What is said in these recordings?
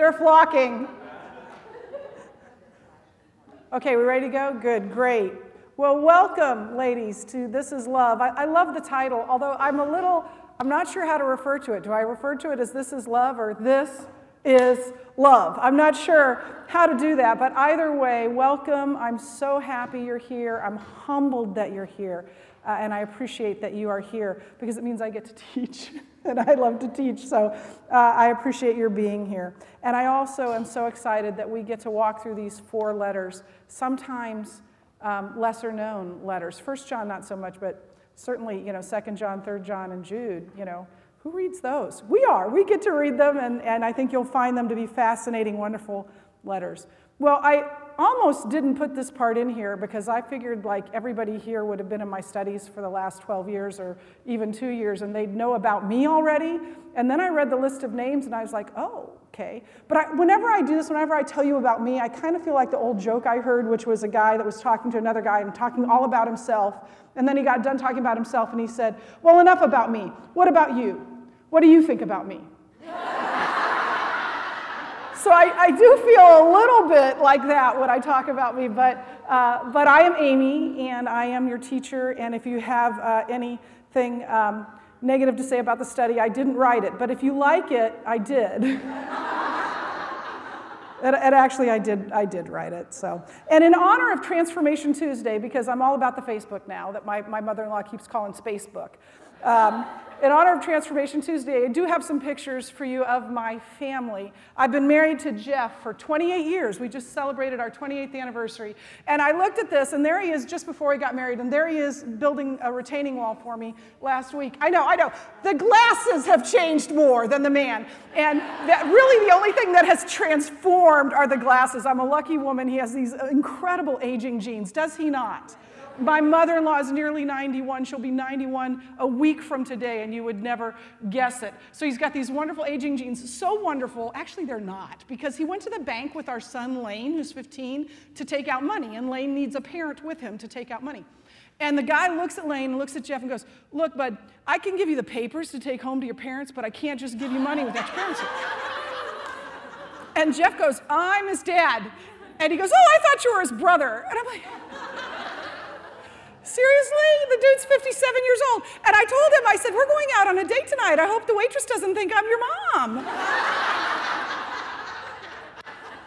They're flocking. Okay, we ready to go? Good, great. Well, welcome, ladies, to This is Love. I, I, love the title, although I'm a little, I'm not sure how to refer to it. Do I refer to it as This is Love or This is Love? I'm not sure how to do that, but either way, welcome. I'm so happy you're here. I'm humbled that you're here, uh, and I appreciate that you are here because it means I get to teach. and I love to teach, so uh, I appreciate your being here. And I also am so excited that we get to walk through these four letters, sometimes um, lesser known letters. First John, not so much, but certainly, you know, Second John, Third John, and Jude, you know, who reads those? We are. We get to read them, and, and I think you'll find them to be fascinating, wonderful letters. Well, I almost didn't put this part in here because I figured like everybody here would have been in my studies for the last 12 years or even two years and they'd know about me already. And then I read the list of names and I was like, oh, okay. But I, whenever I do this, whenever I tell you about me, I kind of feel like the old joke I heard, which was a guy that was talking to another guy and talking all about himself. And then he got done talking about himself and he said, well, enough about me. What about you? What do you think about me? So I, I, do feel a little bit like that when I talk about me, but, uh, but I am Amy, and I am your teacher, and if you have uh, anything um, negative to say about the study, I didn't write it, but if you like it, I did. and, actually, I did, I did write it, so. And in honor of Transformation Tuesday, because I'm all about the Facebook now, that my, my mother-in-law keeps calling Spacebook, um, in honor of Transformation Tuesday, I do have some pictures for you of my family. I've been married to Jeff for 28 years. We just celebrated our 28th anniversary. And I looked at this, and there he is just before he got married, and there he is building a retaining wall for me last week. I know, I know. The glasses have changed more than the man. And that really the only thing that has transformed are the glasses. I'm a lucky woman. He has these incredible aging genes, does he not? My mother in law is nearly 91. She'll be 91 a week from today, and you would never guess it. So he's got these wonderful aging genes. So wonderful. Actually, they're not, because he went to the bank with our son, Lane, who's 15, to take out money, and Lane needs a parent with him to take out money. And the guy looks at Lane looks at Jeff and goes, Look, bud, I can give you the papers to take home to your parents, but I can't just give you money without your parents. and Jeff goes, I'm his dad. And he goes, Oh, I thought you were his brother. And I'm like, Seriously? The dude's 57 years old. And I told him, I said, We're going out on a date tonight. I hope the waitress doesn't think I'm your mom.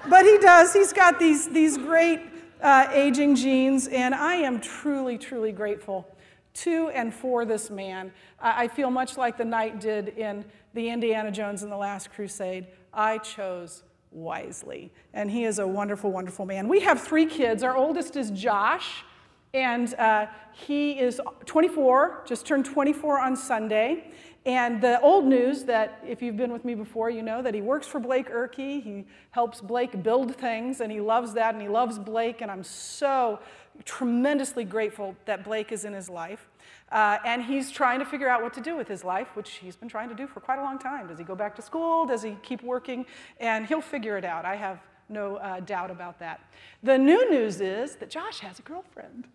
but he does. He's got these, these great uh, aging genes, and I am truly, truly grateful to and for this man. I, I feel much like the knight did in the Indiana Jones and the Last Crusade. I chose wisely. And he is a wonderful, wonderful man. We have three kids. Our oldest is Josh. And uh, he is 24, just turned 24 on Sunday. And the old news that if you've been with me before, you know that he works for Blake Erkey. He helps Blake build things, and he loves that, and he loves Blake. And I'm so tremendously grateful that Blake is in his life. Uh, and he's trying to figure out what to do with his life, which he's been trying to do for quite a long time. Does he go back to school? Does he keep working? And he'll figure it out. I have no uh, doubt about that. The new news is that Josh has a girlfriend.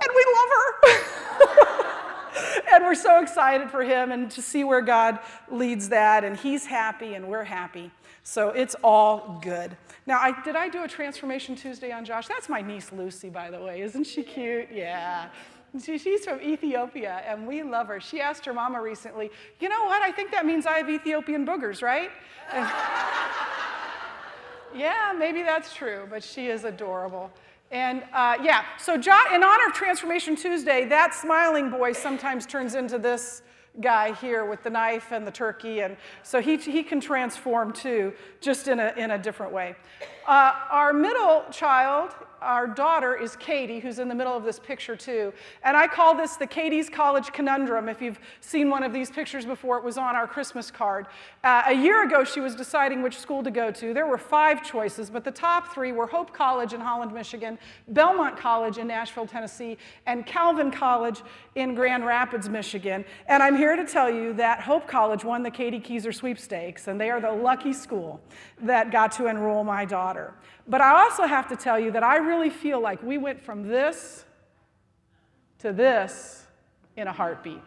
And we love her. and we're so excited for him and to see where God leads that. And he's happy and we're happy. So it's all good. Now, I, did I do a Transformation Tuesday on Josh? That's my niece Lucy, by the way. Isn't she cute? Yeah. she's from Ethiopia and we love her. She asked her mama recently, you know what? I think that means I have Ethiopian boogers, right? And yeah, maybe that's true, but she is adorable. And uh, yeah, so in honor of Transformation Tuesday, that smiling boy sometimes turns into this guy here with the knife and the turkey. And so he, he can transform too, just in a, in a different way. Uh, our middle child our daughter is Katie, who's in the middle of this picture too. And I call this the Katie's College Conundrum. If you've seen one of these pictures before, it was on our Christmas card. Uh, a year ago, she was deciding which school to go to. There were five choices, but the top three were Hope College in Holland, Michigan, Belmont College in Nashville, Tennessee, and Calvin College in Grand Rapids, Michigan. And I'm here to tell you that Hope College won the Katie Keyser sweepstakes, and they are the lucky school that got to enroll my daughter. But I also have to tell you that I really feel like we went from this to this in a heartbeat.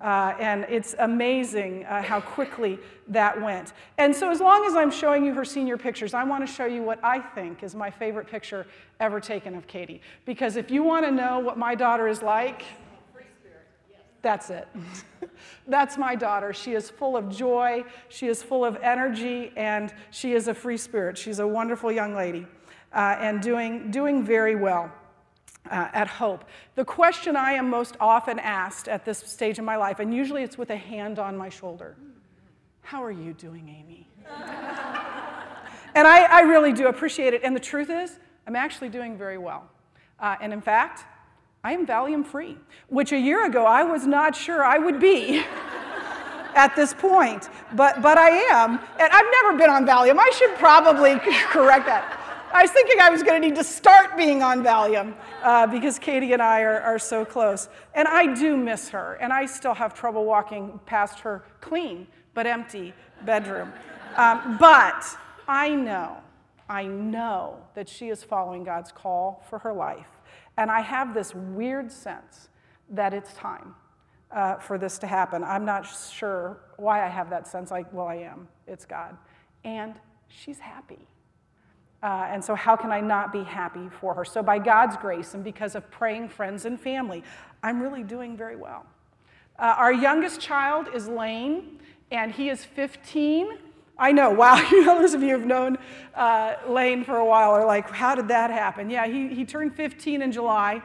Uh, and it's amazing uh, how quickly that went. And so, as long as I'm showing you her senior pictures, I want to show you what I think is my favorite picture ever taken of Katie. Because if you want to know what my daughter is like, that's it. That's my daughter. She is full of joy, she is full of energy, and she is a free spirit. She's a wonderful young lady uh, and doing, doing very well uh, at Hope. The question I am most often asked at this stage in my life, and usually it's with a hand on my shoulder How are you doing, Amy? and I, I, really do appreciate it. And the truth is, I'm actually doing very well. Uh, and in fact, I am Valium free, which a year ago I was not sure I would be. at this point, but, but I am. And I've never been on Valium. I should probably correct that. I was thinking I was going to need to start being on Valium uh, because Katie and I are, are so close. And I do miss her, and I still have trouble walking past her clean but empty bedroom. Um, but I know, I know that she is following God's call for her life. And I have this weird sense that it's time uh, for this to happen. I'm not sure why I have that sense. Like, well, I am. It's God. And she's happy. Uh, and so, how can I not be happy for her? So, by God's grace and because of praying friends and family, I'm really doing very well. Uh, our youngest child is Lane, and he is 15. I know, wow, you know, those of you who've known uh, Lane for a while are like, how did that happen? Yeah, he, he turned 15 in July,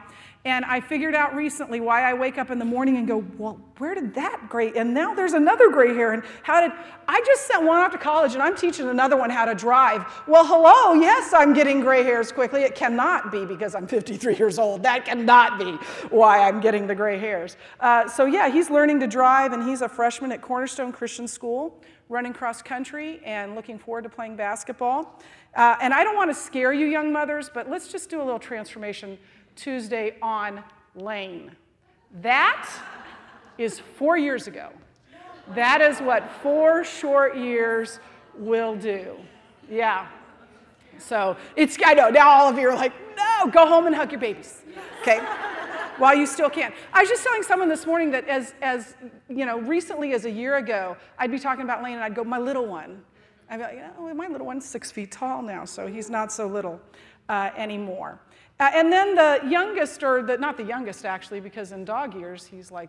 and I figured out recently why I wake up in the morning and go, well, where did that gray? And now there's another gray hair. And how did I just sent one off to college and I'm teaching another one how to drive? Well, hello, yes, I'm getting gray hairs quickly. It cannot be because I'm 53 years old. That cannot be why I'm getting the gray hairs. Uh, so yeah, he's learning to drive and he's a freshman at Cornerstone Christian School, running cross country and looking forward to playing basketball. Uh, and I don't want to scare you, young mothers, but let's just do a little transformation Tuesday on Lane. That is four years ago. That is what four short years will do. Yeah. So it's, I know, now all of you are like, no, go home and hug your babies. Okay? While you still can. I was just telling someone this morning that as, as, you know, recently as a year ago, I'd be talking about Lane and I'd go, my little one. I'd be like, oh, my little one's six feet tall now, so he's not so little uh, anymore. Uh, and then the youngest, or the, not the youngest actually, because in dog years he's like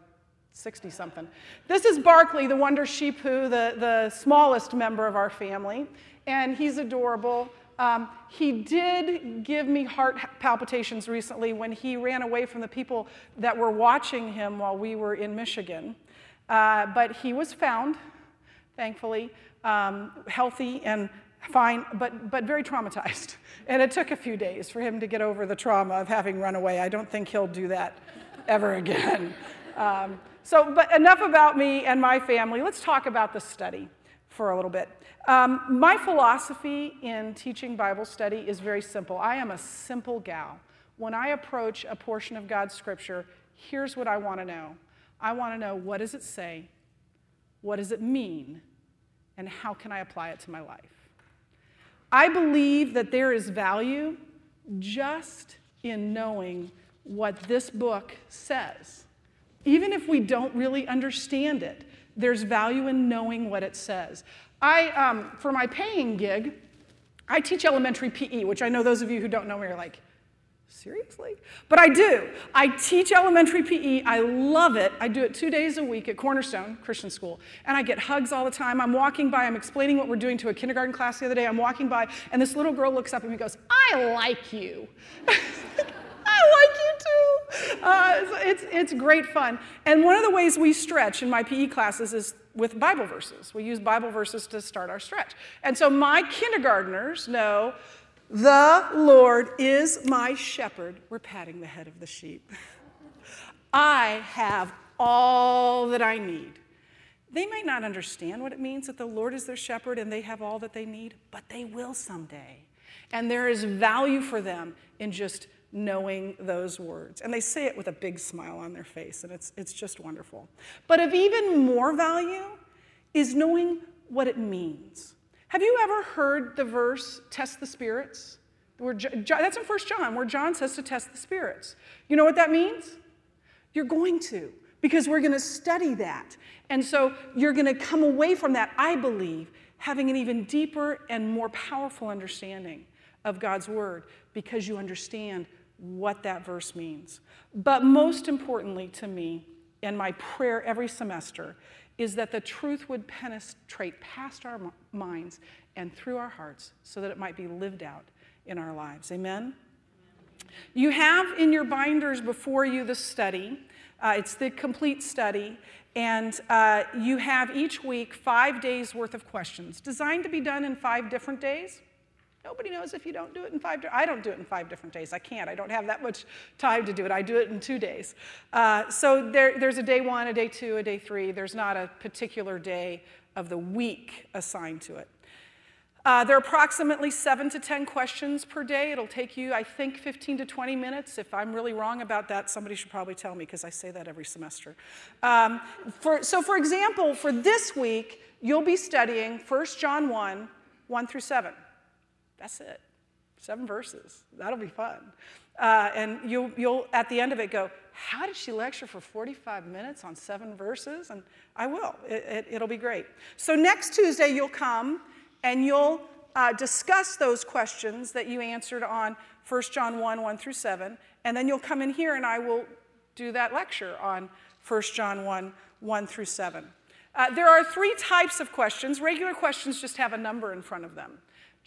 60 something. This is Barkley, the Wonder Shih Tzu, the, the smallest member of our family, and he's adorable. Um, he did give me heart palpitations recently when he ran away from the people that were watching him while we were in Michigan. Uh, but he was found, thankfully, um, healthy and fine, but, but very traumatized. And it took a few days for him to get over the trauma of having run away. I don't think he'll do that ever again. Um, so, but enough about me and my family. Let's talk about the study for a little bit. Um, my philosophy in teaching Bible study is very simple. I am a simple gal. When I approach a portion of God's scripture, here's what I want to know I want to know what does it say? What does it mean? And how can I apply it to my life? I believe that there is value just in knowing what this book says. Even if we don't really understand it, there's value in knowing what it says. I, um, for my paying gig, I teach elementary PE, which I know those of you who don't know me are like, Seriously? But I do. I teach elementary PE. I love it. I do it two days a week at Cornerstone Christian School. And I get hugs all the time. I'm walking by, I'm explaining what we're doing to a kindergarten class the other day. I'm walking by, and this little girl looks up at me and goes, I like you. I like you too. Uh, it's, it's great fun. And one of the ways we stretch in my PE classes is with Bible verses. We use Bible verses to start our stretch. And so my kindergartners know the Lord is my shepherd. We're patting the head of the sheep. I have all that I need. They might not understand what it means that the Lord is their shepherd and they have all that they need, but they will someday. And there is value for them in just knowing those words. And they say it with a big smile on their face, and it's, it's just wonderful. But of even more value is knowing what it means. Have you ever heard the verse, test the spirits? Where, that's in 1 John, where John says to test the spirits. You know what that means? You're going to. because we're going to study that. And so you're going to come away from that, I believe, having an even deeper and more powerful understanding of God's word because you understand what that verse means. But most importantly to me, and my prayer every semester, is that the truth would penetrate past our minds and through our hearts so that it might be lived out in our lives. Amen? You have in your binders before you the study. Uh, it's the complete study. And uh, you have each week five days worth of questions designed to be done in five different days. Nobody knows if you don't do it in five. I don't do it in five different days. I can't. I don't have that much time to do it. I do it in two days. Uh, so there, there's a day one, a day two, a day three. There's not a particular day of the week assigned to it. Uh, there are approximately seven to 10 questions per day. It'll take you, I think, 15 to 20 minutes. If I'm really wrong about that, somebody should probably tell me because I say that every semester. Um, for, so, for example, for this week, you'll be studying 1 John 1 1 through 7. That's it. Seven verses. That'll be fun. Uh, and you'll, you'll, at the end of it, go, How did she lecture for 45 minutes on seven verses? And I will. It, it, it'll be great. So, next Tuesday, you'll come and you'll uh, discuss those questions that you answered on 1 John 1 1 through 7. And then you'll come in here and I will do that lecture on 1 John 1 1 through 7. Uh, there are three types of questions. Regular questions just have a number in front of them.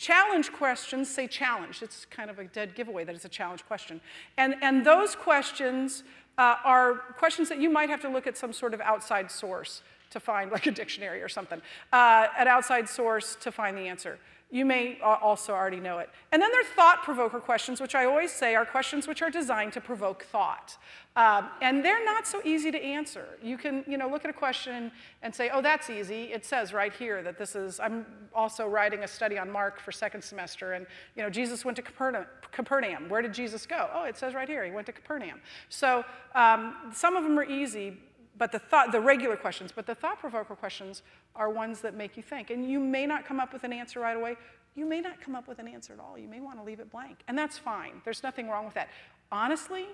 Challenge questions say challenge. It's kind of a dead giveaway that it's a challenge question. And, and those questions uh, are questions that you might have to look at some sort of outside source to find, like a dictionary or something, uh, an outside source to find the answer. You may also already know it. And then there are thought provoker questions, which I always say are questions which are designed to provoke thought. Um, and they're not so easy to answer. You can you know, look at a question and say, oh, that's easy. It says right here that this is, I'm also writing a study on Mark for second semester, and you know, Jesus went to Capernaum. Where did Jesus go? Oh, it says right here, he went to Capernaum. So um, some of them are easy, but the thought, the regular questions, but the thought provoker questions are ones that make you think. And you may not come up with an answer right away. You may not come up with an answer at all. You may want to leave it blank. And that's fine. There's nothing wrong with that. Honestly,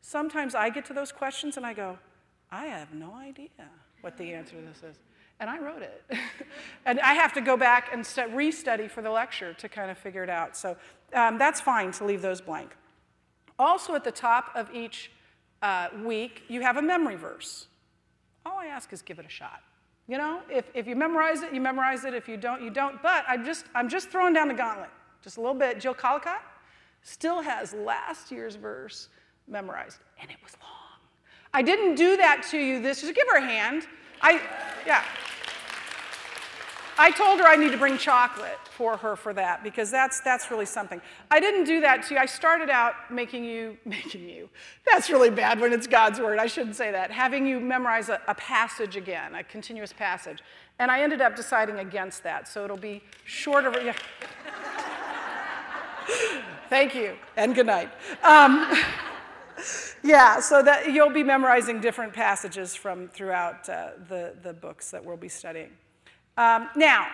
sometimes I get to those questions and I go, I have no idea what the answer to this is. And I wrote it. and I have to go back and st- restudy for the lecture to kind of figure it out. So um, that's fine to leave those blank. Also, at the top of each uh, week, you have a memory verse. All I ask is give it a shot. You know, if, if you memorize it, you memorize it. If you don't, you don't. But I'm just, I'm just throwing down the gauntlet just a little bit. Jill Collicott still has last year's verse memorized, and it was long. I didn't do that to you this year. Give her a hand. I, yeah. I told her I need to bring chocolate for her for that because that's, that's really something. I didn't do that to you. I started out making you, making you. That's really bad when it's God's word. I shouldn't say that. Having you memorize a, a passage again, a continuous passage. And I ended up deciding against that. So it'll be shorter. Yeah. Thank you, and good night. Um, yeah, so that you'll be memorizing different passages from throughout uh, the, the books that we'll be studying. Um, now,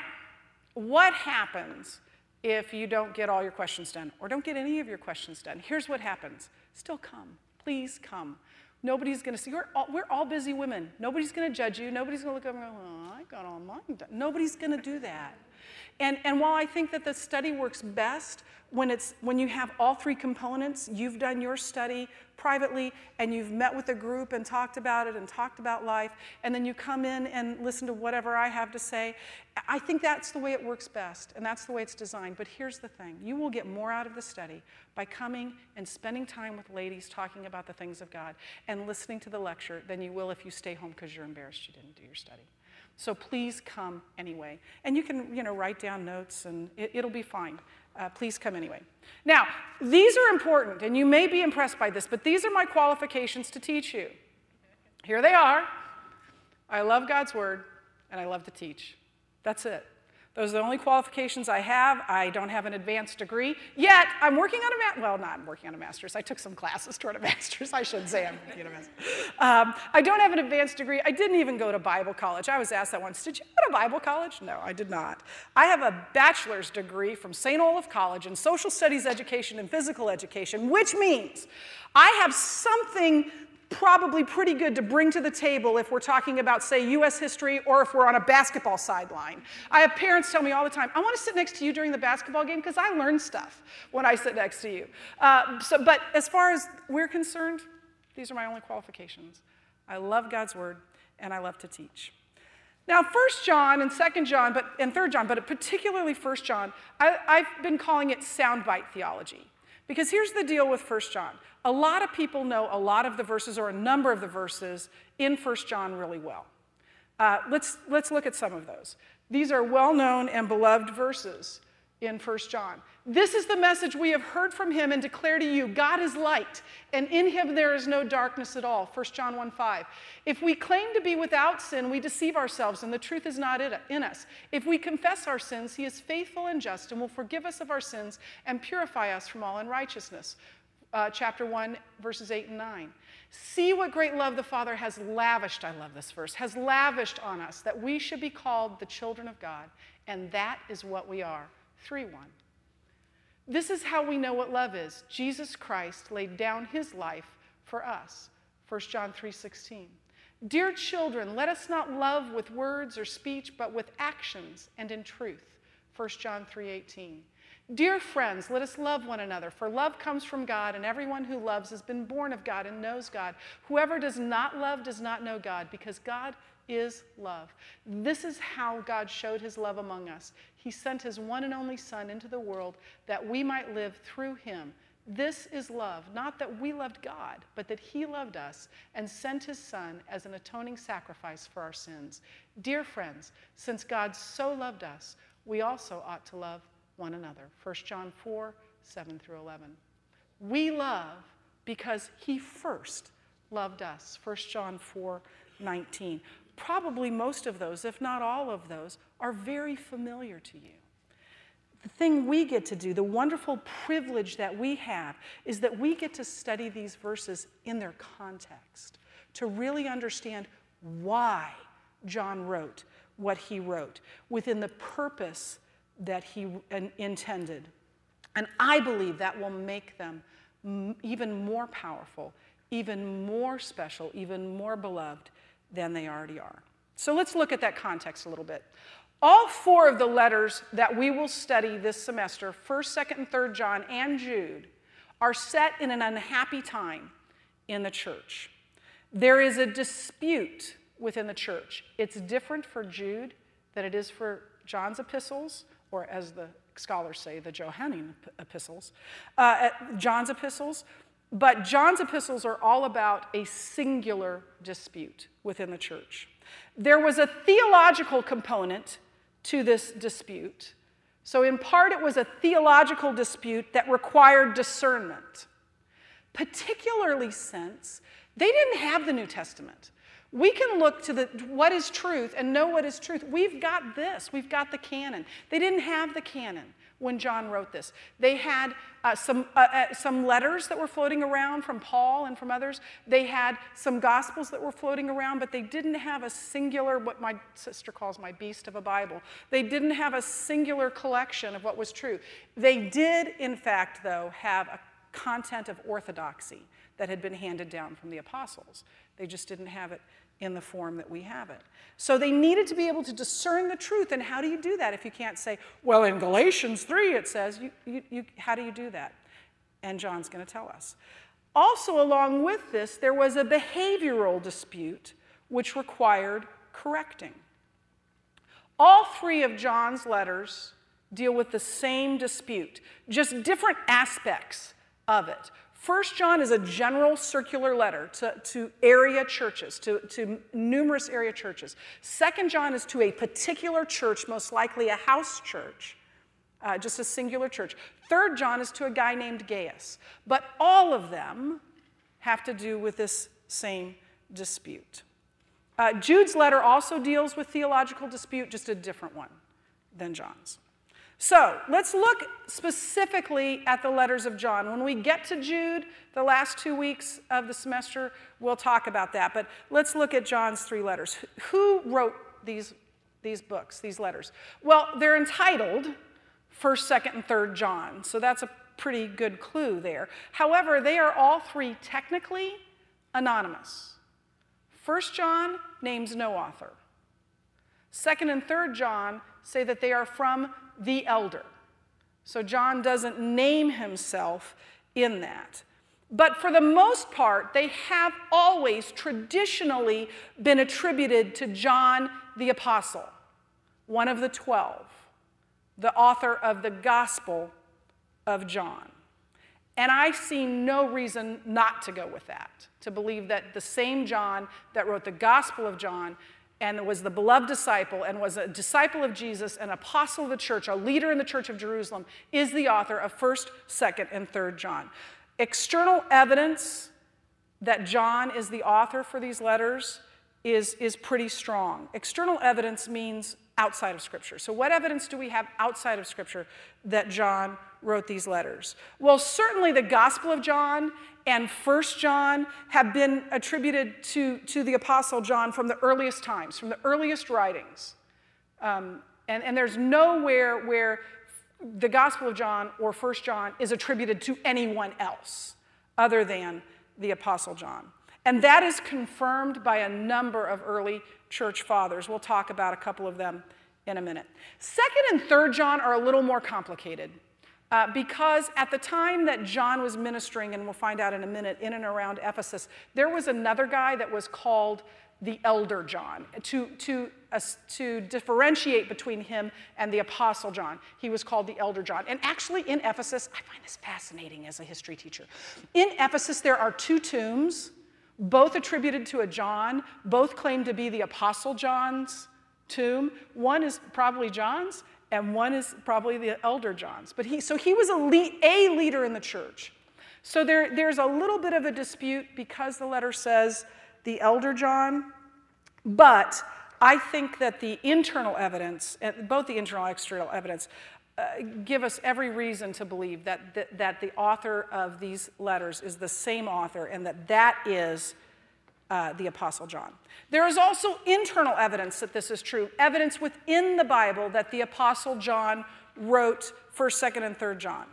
what happens if you don't get all your questions done or don't get any of your questions done? Here's what happens still come. Please come. Nobody's going to see. We're all, we're all busy women. Nobody's going to judge you. Nobody's going to look over and go, oh, I got all mine done. Nobody's going to do that. And, and while I think that the study works best when, it's, when you have all three components, you've done your study privately and you've met with a group and talked about it and talked about life, and then you come in and listen to whatever I have to say. I think that's the way it works best, and that's the way it's designed. But here's the thing you will get more out of the study by coming and spending time with ladies talking about the things of God and listening to the lecture than you will if you stay home because you're embarrassed you didn't do your study. So please come anyway. And you can, you know, write down notes and it, will be fine. Uh, please come anyway. Now, these are important, and you may be impressed by this, but these are my qualifications to teach you. Here they are. I love God's word, and I love to teach. That's it. Those are the only qualifications I have. I don't have an advanced degree. Yet, I'm working on a well, not working on a master's. I took some classes toward a master's. I shouldn't say I'm working on a master's. Um, I don't have an advanced degree. I didn't even go to Bible college. I was asked that once. Did you go to Bible college? No, I did not. I have a bachelor's degree from St. Olaf College in social studies education and physical education, which means I have something probably pretty good to bring to the table if we're talking about, say, US history or if we're on a basketball sideline. I have parents tell me all the time, I want to sit next to you during the basketball game because I learn stuff when I sit next to you. Uh, so, but as far as we're concerned, these are my only qualifications. I love God's word and I love to teach. Now, First John and Second John, but and Third John, but particularly First John, I, I've been calling it soundbite theology. Because here's the deal with First John. A lot of people know a lot of the verses or a number of the verses in First John really well. Uh, let's, let's look at some of those. These are well known and beloved verses in 1 John. This is the message we have heard from him and declare to you God is light, and in him there is no darkness at all. 1 John 1 5. If we claim to be without sin, we deceive ourselves, and the truth is not in us. If we confess our sins, he is faithful and just and will forgive us of our sins and purify us from all unrighteousness. Uh, chapter 1, verses 8 and 9. See what great love the Father has lavished, I love this verse, has lavished on us, that we should be called the children of God, and that is what we are. 3 1. This is how we know what love is. Jesus Christ laid down his life for us. 1 John 3:16. Dear children, let us not love with words or speech, but with actions and in truth. 1 John 3:18. Dear friends, let us love one another, for love comes from God, and everyone who loves has been born of God and knows God. Whoever does not love does not know God, because God is love. This is how God showed his love among us. He sent his one and only Son into the world that we might live through him. This is love, not that we loved God, but that he loved us and sent his Son as an atoning sacrifice for our sins. Dear friends, since God so loved us, we also ought to love one another. 1 John 4 7 through 11. We love because he first loved us. 1 John 4 19 probably most of those, if not all of those, are very familiar to you. The thing we get to do, the wonderful privilege that we have, is that we get to study these verses in their context, to really understand why John wrote what he wrote within the purpose that he intended. And I believe that will make them even more powerful, even more special, even more beloved than they already are. So let's look at that context a little bit. All four of the letters that we will study this semester, 1st, 2nd, and 3rd John, and Jude, are set in an unhappy time in the church. There is a dispute within the church. It's different for Jude than it is for John's epistles, or as the scholars say, the Johannine epistles. Uh, John's epistles, but John's epistles are all about a singular dispute within the church. There was a theological component to this dispute. So, in part, it was a theological dispute that required discernment, particularly since they didn't have the New Testament. We can look to the, what is truth and know what is truth. We've got this, we've got the canon. They didn't have the canon when John wrote this. They had uh, some, uh, uh, some letters that were floating around from Paul and from others. They had some gospels that were floating around, but they didn't have a singular, what my sister calls my beast of a Bible. They didn't have a singular collection of what was true. They did, in fact, though, have a content of orthodoxy that had been handed down from the apostles. They just didn't have it in the form that we have it. So they needed to be able to discern the truth. And how do you do that if you can't say, well, in Galatians 3 it says, you, you, you, how do you do that? And John's going to tell us. Also, along with this, there was a behavioral dispute which required correcting. All three of John's letters deal with the same dispute, just different aspects of it. First John is a general circular letter to, to area churches, to, to numerous area churches. Second John is to a particular church, most likely a house church, uh, just a singular church. Third John is to a guy named Gaius. But all of them have to do with this same dispute. Uh, Jude's letter also deals with theological dispute, just a different one than John's. So let's look specifically at the letters of John. When we get to Jude, the last two weeks of the semester, we'll talk about that. But let's look at John's three letters. Who wrote these, these books, these letters? Well, they're entitled 1st, 2nd, and 3rd John. So that's a pretty good clue there. However, they are all three technically anonymous. First John names no author. Second and third John say that they are from the elder. So John doesn't name himself in that. But for the most part, they have always traditionally been attributed to John the Apostle, one of the twelve, the author of the Gospel of John. And I see no reason not to go with that, to believe that the same John that wrote the Gospel of John and was the beloved disciple and was a disciple of Jesus, an apostle of the church, a leader in the church of Jerusalem, is the author of 1st, 2nd, and 3rd John. External evidence that John is the author for these letters is, is pretty strong. External evidence means outside of Scripture. So, what evidence do we have outside of Scripture that John wrote these letters? Well, certainly the Gospel of John and First John have been attributed to, to the Apostle John from the earliest times, from the earliest writings. Um, and, and there's nowhere where the Gospel of John or First John is attributed to anyone else other than the Apostle John. And that is confirmed by a number of early church fathers. We'll talk about a couple of them in a minute. Second and third John are a little more complicated. Uh, because at the time that John was ministering, and we'll find out in a minute, in and around Ephesus, there was another guy that was called the elder John to, to, uh, to differentiate between him and the apostle John. He was called the elder John. And actually, in Ephesus, I find this fascinating as a history teacher. In Ephesus, there are two tombs, both attributed to a John, both claim to be the apostle John's tomb. One is probably John's, and one is probably the elder John's. But he, so he was a, lead, a leader in the church. So there, there's a little bit of a dispute because the letter says the elder John, but I think that the internal evidence, both the internal and external evidence, uh, give us every reason to believe that, that, the author of these letters is the same author and that that is uh, the Apostle John. There is also internal evidence that this is true, evidence within the Bible that the Apostle John wrote 1st, 2nd, and 3rd John.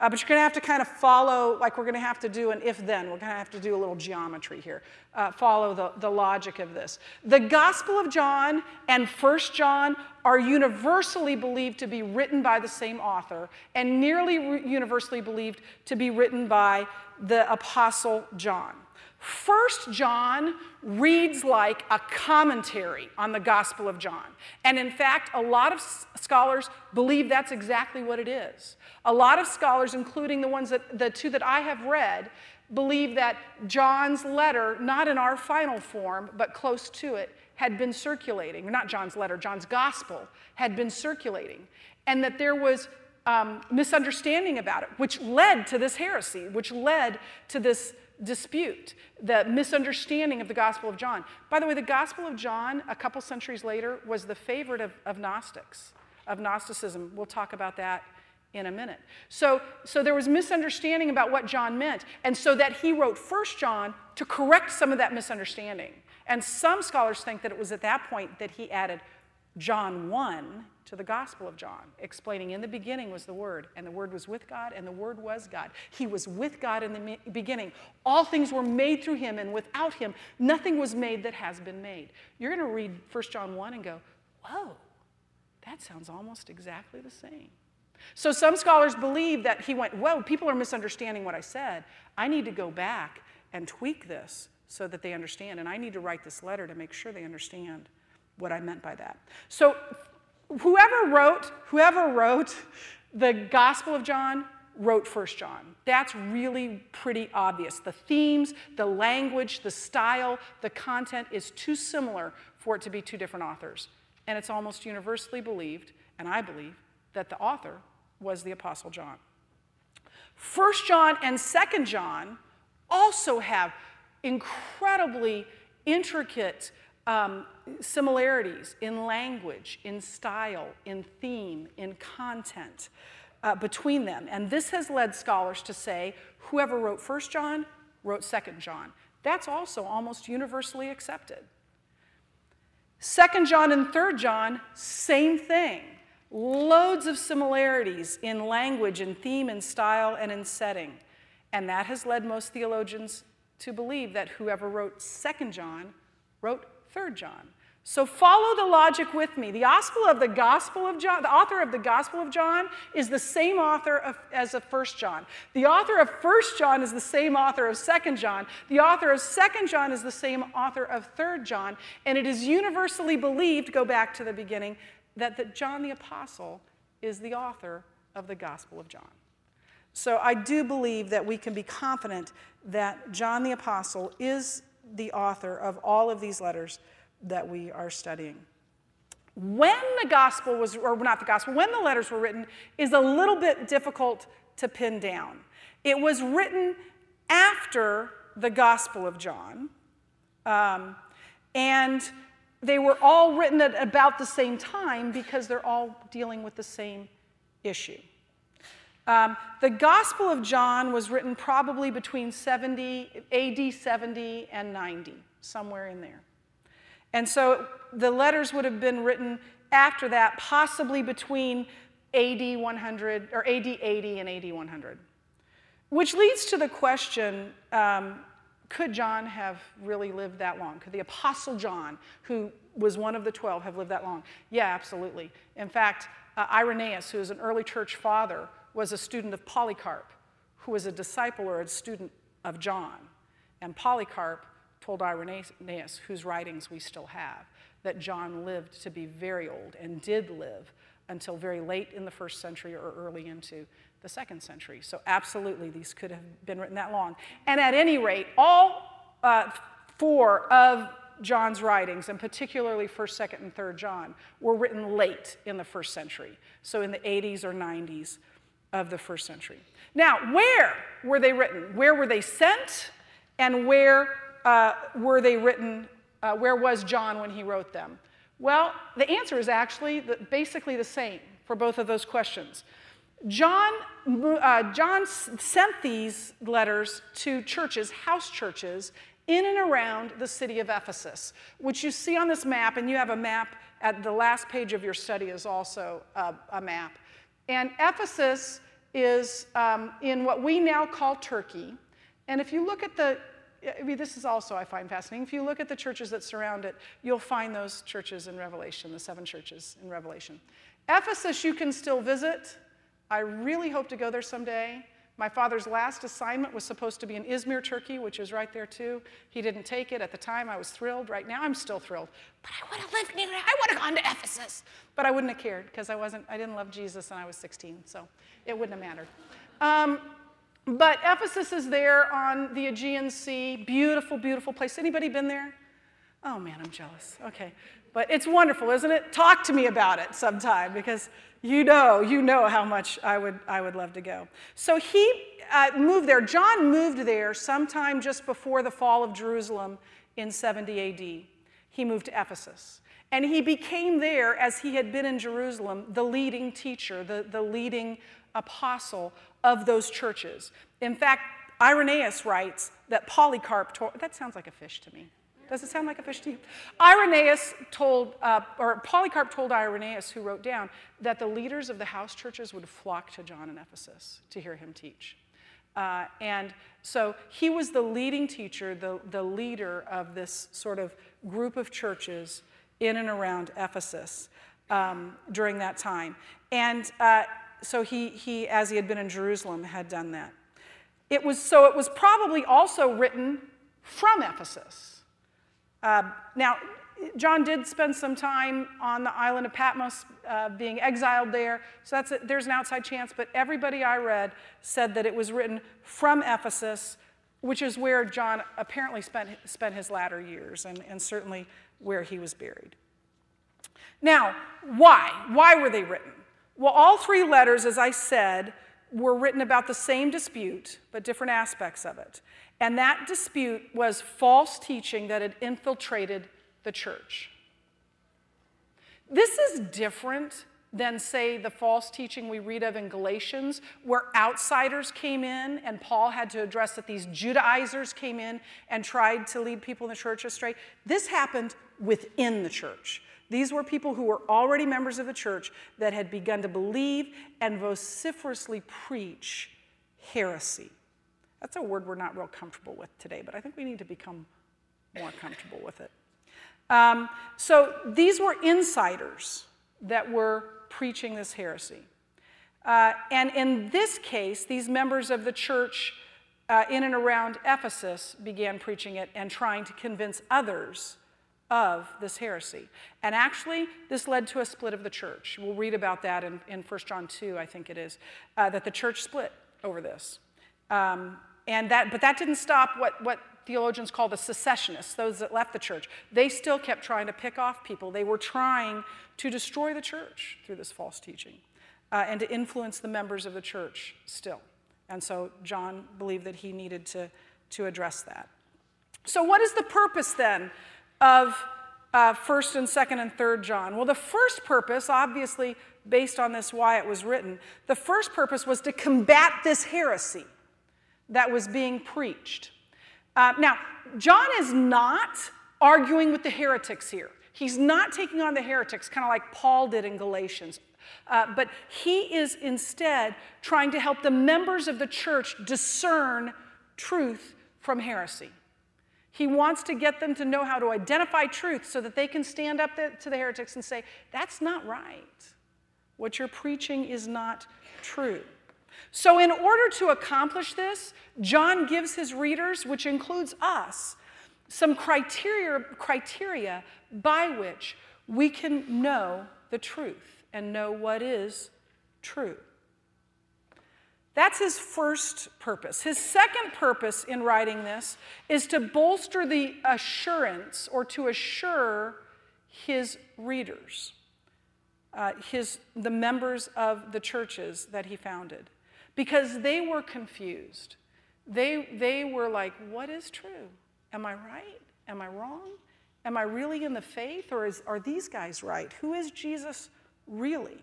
Uh, but you're going to have to kind of follow, like we're going to have to do an if then. We're going to have to do a little geometry here. Uh, follow the, the logic of this. The Gospel of John and First John are universally believed to be written by the same author and nearly universally believed to be written by the Apostle John. First John reads like a commentary on the Gospel of John. And in fact, a lot of scholars believe that's exactly what it is. A lot of scholars, including the ones that the two that I have read, believe that John's letter, not in our final form, but close to it, had been circulating. Not John's letter, John's gospel had been circulating. And that there was um, misunderstanding about it, which led to this heresy, which led to this dispute, the misunderstanding of the Gospel of John. By the way, the Gospel of John, a couple centuries later, was the favorite of, of Gnostics, of Gnosticism. We'll talk about that in a minute. So, so there was misunderstanding about what John meant, and so that he wrote First John to correct some of that misunderstanding. And some scholars think that it was at that point that he added John 1 to the Gospel of John, explaining in the beginning was the Word, and the Word was with God, and the Word was God. He was with God in the beginning. All things were made through Him, and without Him, nothing was made that has been made. You're going to read 1 John 1 and go, whoa, that sounds almost exactly the same. So some scholars believe that he went, whoa, people are misunderstanding what I said. I need to go back and tweak this so that they understand, and I need to write this letter to make sure they understand what I meant by that. So whoever wrote, whoever wrote the Gospel of John wrote First John. That's really pretty obvious. The themes, the language, the style, the content is too similar for it to be two different authors. And it's almost universally believed, and I believe, that the author was the Apostle John. First John and Second John also have incredibly intricate um, similarities in language, in style, in theme, in content uh, between them. And this has led scholars to say whoever wrote First John wrote Second John. That's also almost universally accepted. Second John and Third John, same thing. Loads of similarities in language, in theme, in style, and in setting. And that has led most theologians to believe that whoever wrote 2nd John wrote 3rd John. So follow the logic with me. The Gospel of the Gospel of John, the author of the Gospel of John is the same author of, as of First John. The author of First John is the same author of Second John. The author of Second John is the same author of Third John. And it is universally believed, go back to the beginning, that, that John the Apostle is the author of the Gospel of John. So I do believe that we can be confident that John the Apostle is the author of all of these letters that we are studying. When the gospel was, or not the gospel, when the letters were written is a little bit difficult to pin down. It was written after the Gospel of John, um, and they were all written at about the same time because they're all dealing with the same issue. Um, the Gospel of John was written probably between 70, AD 70 and 90, somewhere in there. And so the letters would have been written after that, possibly between AD 100 or AD 80 and AD 100. Which leads to the question um, could John have really lived that long? Could the Apostle John, who was one of the 12, have lived that long? Yeah, absolutely. In fact, uh, Irenaeus, who is an early church father, was a student of Polycarp, who was a disciple or a student of John. And Polycarp told Irenaeus, whose writings we still have, that John lived to be very old and did live until very late in the first century or early into the second century. So, absolutely, these could have been written that long. And at any rate, all uh, four of John's writings, and particularly 1st, 2nd, and 3rd John, were written late in the first century, so in the 80s or 90s of the first century. Now, where were they written? Where were they sent? And where uh, were they written? Uh, where was John when he wrote them? Well, the answer is actually the, basically the same for both of those questions. John, uh, John sent these letters to churches, house churches, in and around the city of Ephesus, which you see on this map, and you have a map at the last page of your study is also a, a map. And Ephesus is um, in what we now call Turkey. And if you look at the I mean, this is also, I find fascinating. If you look at the churches that surround it, you'll find those churches in Revelation, the seven churches in Revelation. Ephesus, you can still visit. I really hope to go there someday. My father's last assignment was supposed to be in Izmir, Turkey, which is right there too. He didn't take it. At the time, I was thrilled. Right now, I'm still thrilled. But I would have lived near it. I would have gone to Ephesus. But I wouldn't have cared because I wasn't. I didn't love Jesus, and I was 16, so it wouldn't have mattered. Um, but Ephesus is there on the Aegean Sea. Beautiful, beautiful place. Anybody been there? Oh man, I'm jealous. Okay. But it's wonderful, isn't it? Talk to me about it sometime because you know, you know how much I would, I would love to go. So he uh, moved there. John moved there sometime just before the fall of Jerusalem in 70 AD. He moved to Ephesus. And he became there, as he had been in Jerusalem, the leading teacher, the, the leading apostle of those churches. In fact, Irenaeus writes that Polycarp that sounds like a fish to me. Does it sound like a fish to you? Irenaeus told, uh, or Polycarp told Irenaeus, who wrote down, that the leaders of the house churches would flock to John in Ephesus to hear him teach. Uh, and so he was the leading teacher, the, the leader of this sort of group of churches in and around Ephesus um, during that time. And uh, so he, he, as he had been in Jerusalem, had done that. It was, so it was probably also written from Ephesus. Uh, now, John did spend some time on the island of Patmos, uh, being exiled there, so that's a, there's an outside chance. But everybody I read said that it was written from Ephesus, which is where John apparently spent, spent his latter years, and, and certainly where he was buried. Now, why? Why were they written? Well, all three letters, as I said, were written about the same dispute, but different aspects of it. And that dispute was false teaching that had infiltrated the church. This is different than, say, the false teaching we read of in Galatians, where outsiders came in and Paul had to address that these Judaizers came in and tried to lead people in the church astray. This happened within the church. These were people who were already members of the church that had begun to believe and vociferously preach heresy. That's a word we're not real comfortable with today, but I think we need to become more comfortable with it. Um, so these were insiders that were preaching this heresy. Uh, and in this case, these members of the church uh, in and around Ephesus began preaching it and trying to convince others of this heresy. And actually, this led to a split of the church. We'll read about that in, in 1 John 2, I think it is, uh, that the church split over this. Um, and that, but that didn't stop what, what theologians call the secessionists, those that left the church. They still kept trying to pick off people. They were trying to destroy the church through this false teaching uh, and to influence the members of the church still. And so John believed that he needed to, to address that. So, what is the purpose then of uh, 1st and 2nd and 3rd John? Well, the first purpose, obviously based on this, why it was written, the first purpose was to combat this heresy that was being preached. Uh, now, John is not arguing with the heretics here. He's not taking on the heretics, kind of like Paul did in Galatians. Uh, but he is instead trying to help the members of the church discern truth from heresy. He wants to get them to know how to identify truth so that they can stand up to the heretics and say, That's not right. What you're preaching is not true. So, in order to accomplish this, John gives his readers, which includes us, some criteria, criteria by which we can know the truth and know what is true. That's his first purpose. His second purpose in writing this is to bolster the assurance or to assure his readers, uh, his, the members of the churches that he founded, because they were confused. They, they were like, What is true? Am I right? Am I wrong? Am I really in the faith, or is, are these guys right? Who is Jesus really?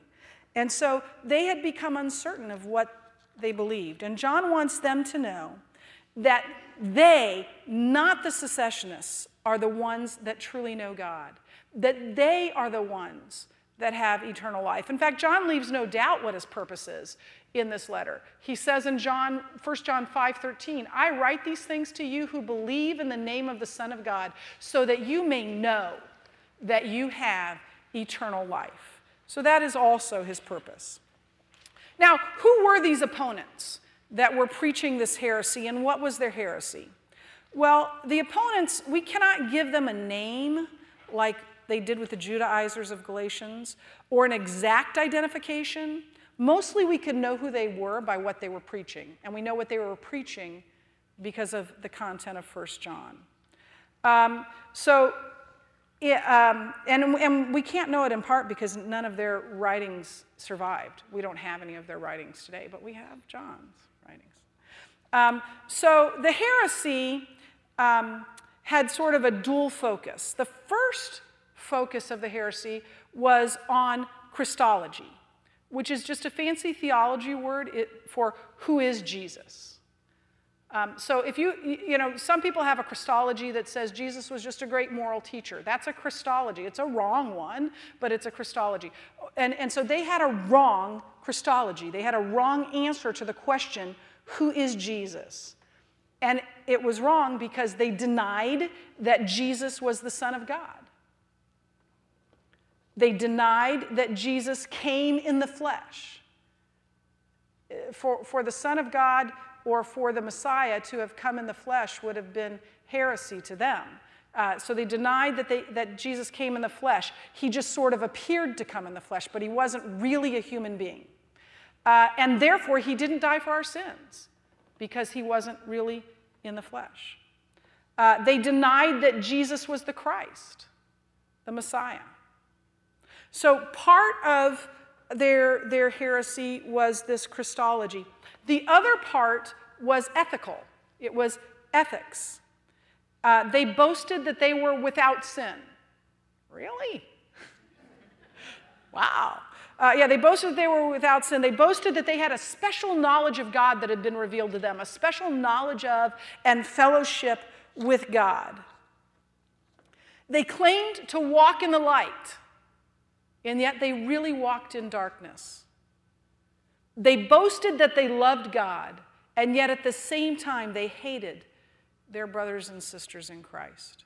And so they had become uncertain of what they believed. And John wants them to know that they, not the secessionists, are the ones that truly know God, that they are the ones that have eternal life. In fact, John leaves no doubt what his purpose is in this letter. He says in John 1 John 5:13, "I write these things to you who believe in the name of the Son of God, so that you may know that you have eternal life." So that is also his purpose. Now, who were these opponents that were preaching this heresy and what was their heresy? Well, the opponents, we cannot give them a name like they did with the Judaizers of Galatians or an exact identification. Mostly we could know who they were by what they were preaching, and we know what they were preaching because of the content of 1 John. Um, so um, and, and we can't know it in part because none of their writings survived. We don't have any of their writings today, but we have John's writings. Um, so the heresy um, had sort of a dual focus. The first focus of the heresy was on Christology, which is just a fancy theology word for who is Jesus. Um, so if you, you know, some people have a Christology that says Jesus was just a great moral teacher. That's a Christology. It's a wrong one, but it's a Christology. And, and so they had a wrong Christology. They had a wrong answer to the question, who is Jesus? And it was wrong because they denied that Jesus was the Son of God. They denied that Jesus came in the flesh. For, for the Son of God or for the Messiah to have come in the flesh would have been heresy to them. Uh, so they denied that, they, that Jesus came in the flesh. He just sort of appeared to come in the flesh, but he wasn't really a human being. Uh, and therefore, he didn't die for our sins because he wasn't really in the flesh. Uh, they denied that Jesus was the Christ, the Messiah. So part of their, their heresy was this Christology. The other part was ethical, it was ethics. Uh, they boasted that they were without sin. Really? wow. Uh, yeah, they boasted that they were without sin. They boasted that they had a special knowledge of God that had been revealed to them, a special knowledge of and fellowship with God. They claimed to walk in the light, and yet they really walked in darkness. They boasted that they loved God, And yet at the same time, they hated their brothers and sisters in Christ.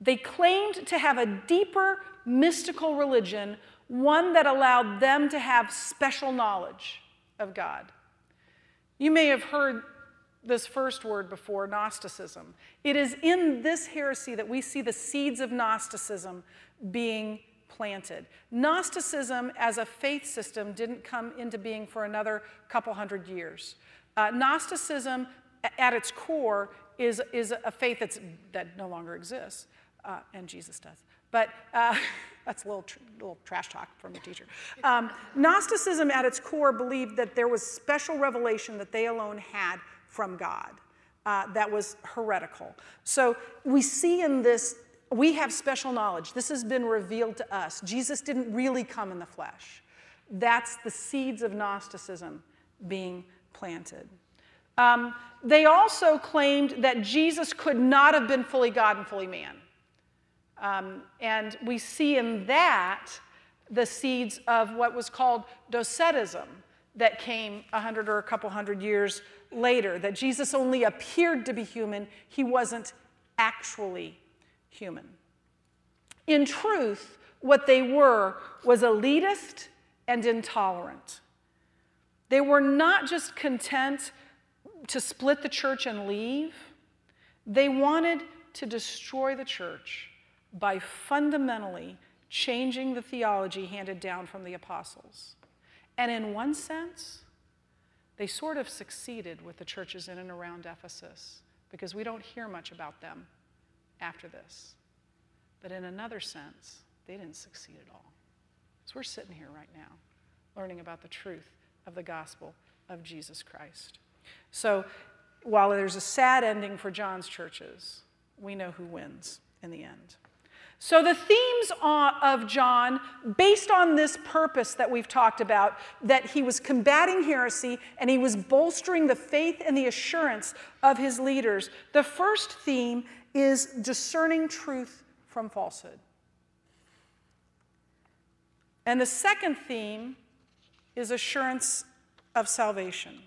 They claimed to have a deeper mystical religion, one that allowed them to have special knowledge of God. You may have heard this first word before Gnosticism. It is in this heresy that we see the seeds of Gnosticism being planted. Gnosticism as a faith system didn't come into being for another couple hundred years. Uh, Gnosticism, at its core, is, is a faith that's, that no longer exists, uh, and Jesus does. But uh, that's a little, tr- little trash talk from a teacher. Um, Gnosticism, at its core, believed that there was special revelation that they alone had from God. Uh, that was heretical. So we see in this, we have special knowledge. This has been revealed to us. Jesus didn't really come in the flesh. That's the seeds of Gnosticism being planted. Um, they also claimed that Jesus could not have been fully God and fully man. Um, and we see in that the seeds of what was called docetism that came a hundred or a couple hundred years later, that Jesus only appeared to be human, he wasn't actually human. In truth, what they were was elitist and intolerant. They were not just content to split the church and leave, they wanted to destroy the church by fundamentally changing the theology handed down from the apostles. And in one sense, they sort of succeeded with the churches in and around Ephesus because we don't hear much about them after this. But in another sense, they didn't succeed at all. So we're sitting here right now learning about the truth of the gospel of Jesus Christ. So while there's a sad ending for John's churches, we know who wins in the end. So, the themes of John, based on this purpose that we've talked about, that he was combating heresy and he was bolstering the faith and the assurance of his leaders, the first theme is discerning truth from falsehood. And the second theme is assurance of salvation.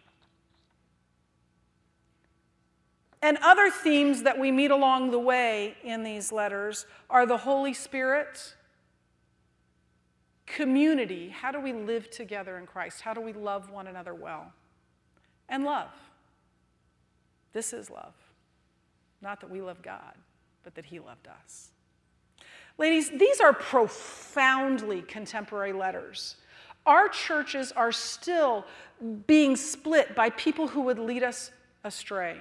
And other themes that we meet along the way in these letters are the Holy Spirit, community. How do we live together in Christ? How do we love one another well? And love. This is love. Not that we love God, but that He loved us. Ladies, these are profoundly contemporary letters. Our churches are still being split by people who would lead us astray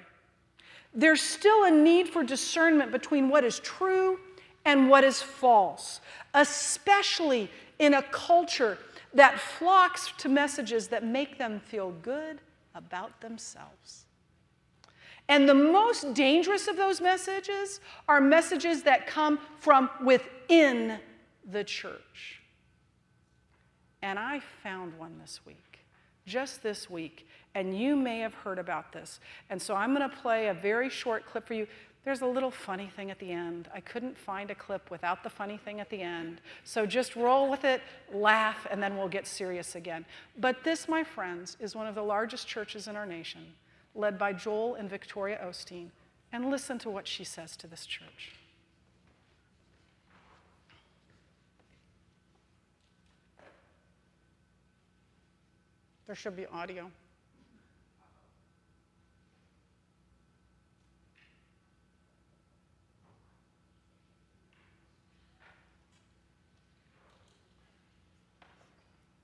there's still a need for discernment between what is true and what is false, especially in a culture that flocks to messages that make them feel good about themselves. And the most dangerous of those messages are messages that come from within the church. And I found one this week, just this week and you may have heard about this. And so I'm going to play a very short clip for you. There's a little funny thing at the end. I couldn't find a clip without the funny thing at the end. So just roll with it, laugh, and then we'll get serious again. But this, my friends, is one of the largest churches in our nation, led by Joel and Victoria Osteen. And listen to what she says to this church. There should be audio.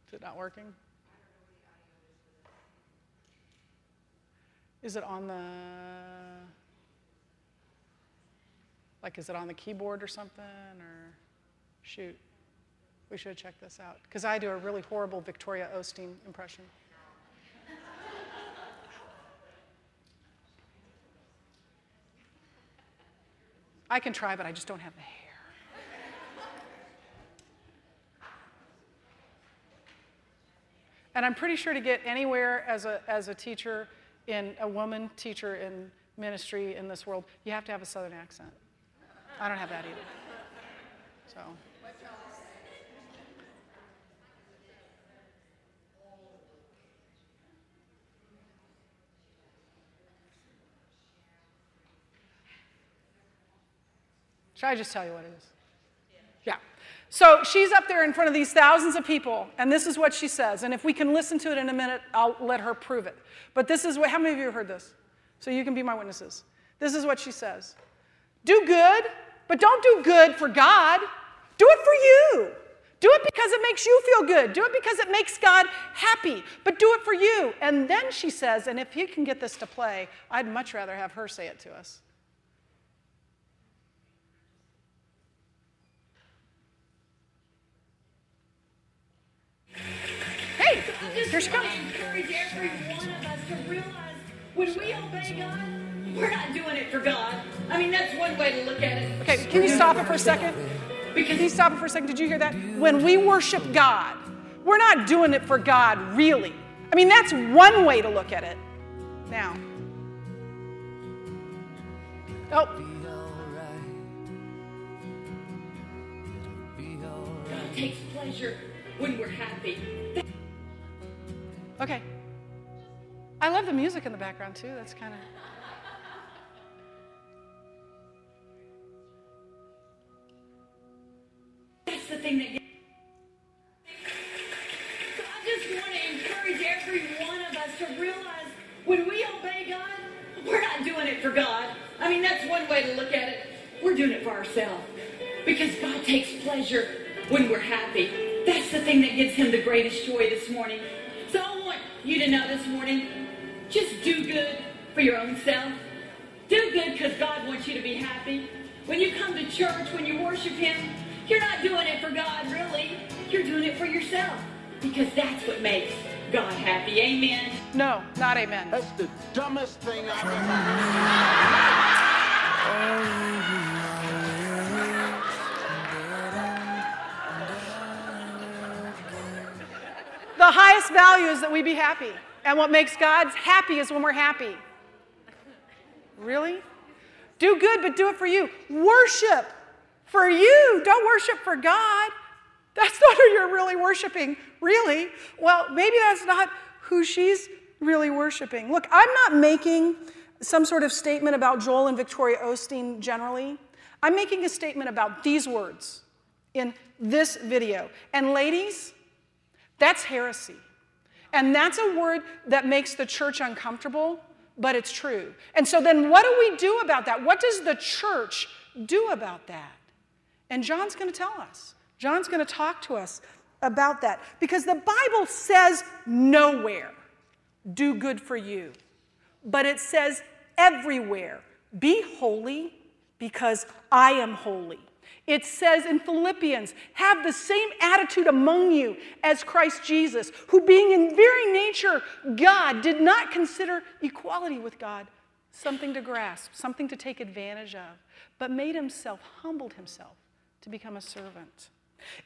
Is it not working? Is it on the, like, is it on the keyboard or something? Or, shoot, we should check this out. Because I do a really horrible Victoria Osteen impression. I can try, but I just don't have the hair. And I'm pretty sure to get anywhere as a, as a teacher, in a woman teacher in ministry in this world, you have to have a Southern accent. I don't have that either. So. Should I just tell you what it is? Yeah. So she's up there in front of these thousands of people, and this is what she says. And if we can listen to it in a minute, I'll let her prove it. But this is what, how many of you have heard this? So you can be my witnesses. This is what she says Do good, but don't do good for God. Do it for you. Do it because it makes you feel good. Do it because it makes God happy, but do it for you. And then she says, and if he can get this to play, I'd much rather have her say it to us. Here she comes. encourage every one of us to realize when we obey God, we're not doing it for God. I mean, that's one way to look at it. Okay, can you stop it for a second? Can you stop it for a second? Did you hear that? When we worship God, we're not doing it for God, really. I mean, that's one way to look at it. Now. Oh, God takes pleasure when we're happy. Okay. I love the music in the background too. That's kind of. That's the thing that. I just want to encourage every one of us to realize when we obey God, we're not doing it for God. I mean, that's one way to look at it. We're doing it for ourselves. Because God takes pleasure when we're happy. That's the thing that gives Him the greatest joy this morning. So I want you to know this morning just do good for your own self. Do good because God wants you to be happy. When you come to church, when you worship Him, you're not doing it for God, really. You're doing it for yourself because that's what makes God happy. Amen. No, not amen. That's the dumbest thing I've ever The highest value is that we be happy. And what makes God happy is when we're happy. Really? Do good, but do it for you. Worship for you. Don't worship for God. That's not who you're really worshiping, really. Well, maybe that's not who she's really worshiping. Look, I'm not making some sort of statement about Joel and Victoria Osteen generally. I'm making a statement about these words in this video. And ladies, that's heresy. And that's a word that makes the church uncomfortable, but it's true. And so then what do we do about that? What does the church do about that? And John's going to tell us. John's going to talk to us about that because the Bible says nowhere, do good for you. But it says everywhere, be holy because I am holy. It says in Philippians, have the same attitude among you as Christ Jesus, who being in very nature God, did not consider equality with God something to grasp, something to take advantage of, but made himself, humbled himself to become a servant.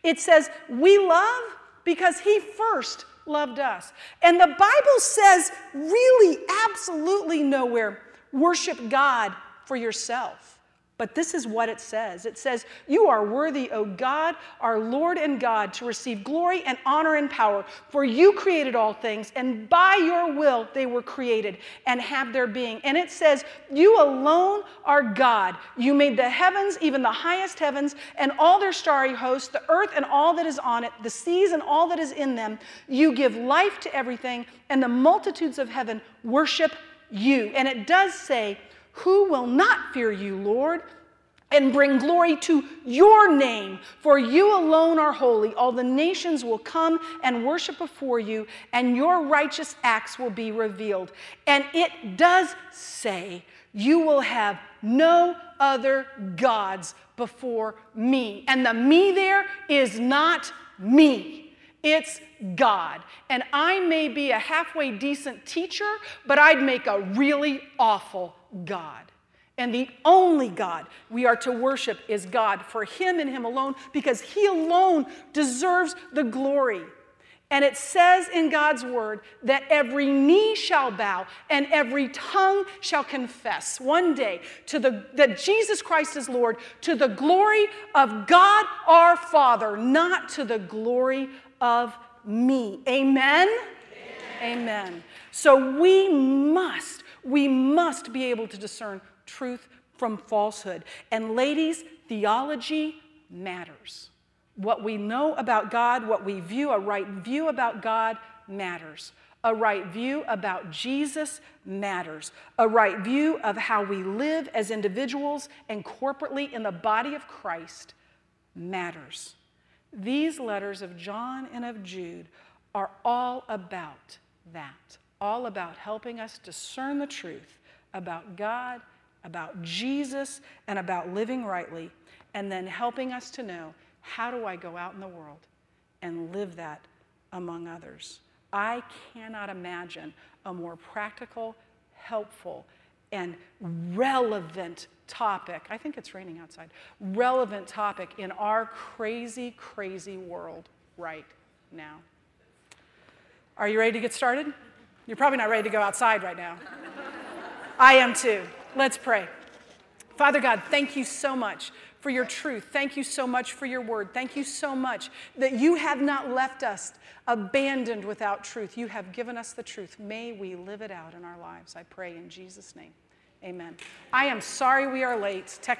It says, we love because he first loved us. And the Bible says, really, absolutely nowhere, worship God for yourself. But this is what it says it says, You are worthy, O God, our Lord and God, to receive glory and honor and power, for you created all things, and by your will they were created and have their being. And it says, You alone are God. You made the heavens, even the highest heavens, and all their starry hosts, the earth and all that is on it, the seas and all that is in them. You give life to everything, and the multitudes of heaven worship you. And it does say, who will not fear you, Lord? And bring glory to your name, for you alone are holy. All the nations will come and worship before you, and your righteous acts will be revealed. And it does say, You will have no other gods before me. And the me there is not me. It's God. And I may be a halfway decent teacher, but I'd make a really awful God. And the only God we are to worship is God for Him and Him alone, because He alone deserves the glory. And it says in God's word that every knee shall bow and every tongue shall confess one day to the, that Jesus Christ is Lord to the glory of God our Father, not to the glory of me. Amen? Amen. Amen. So we must, we must be able to discern truth from falsehood. And ladies, Theology matters. What we know about God, what we view, a right view about God matters. A right view about Jesus matters. A right view of how we live as individuals and corporately in the body of Christ matters. These letters of John and of Jude are all about that, all about helping us discern the truth about God, about Jesus, and about living rightly, and then helping us to know how do I go out in the world and live that among others. I cannot imagine a more practical, helpful, and relevant topic. I think it's raining outside. Relevant topic in our crazy, crazy world right now. Are you ready to get started? You're probably not ready to go outside right now. I am too. Let's pray. Father God, thank you so much for your truth. Thank you so much for your word. Thank you so much that you have not left us abandoned without truth. You have given us the truth. May we live it out in our lives. I pray in Jesus' name. Amen. I am sorry we are late. Technical